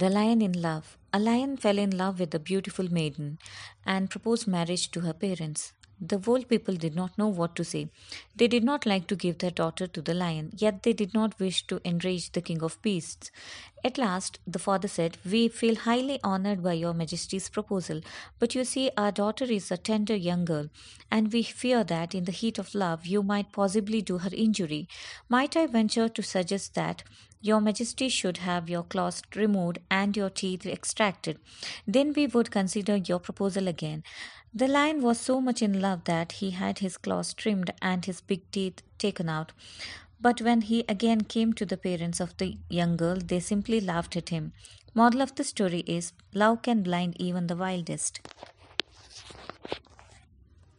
The Lion in Love. A lion fell in love with a beautiful maiden and proposed marriage to her parents. The Vole people did not know what to say. They did not like to give their daughter to the lion, yet they did not wish to enrage the king of beasts. At last, the father said, We feel highly honored by your majesty's proposal, but you see, our daughter is a tender young girl, and we fear that in the heat of love you might possibly do her injury. Might I venture to suggest that your Majesty should have your claws removed and your teeth extracted. Then we would consider your proposal again. The lion was so much in love that he had his claws trimmed and his big teeth taken out. But when he again came to the parents of the young girl, they simply laughed at him. Moral of the story is love can blind even the wildest.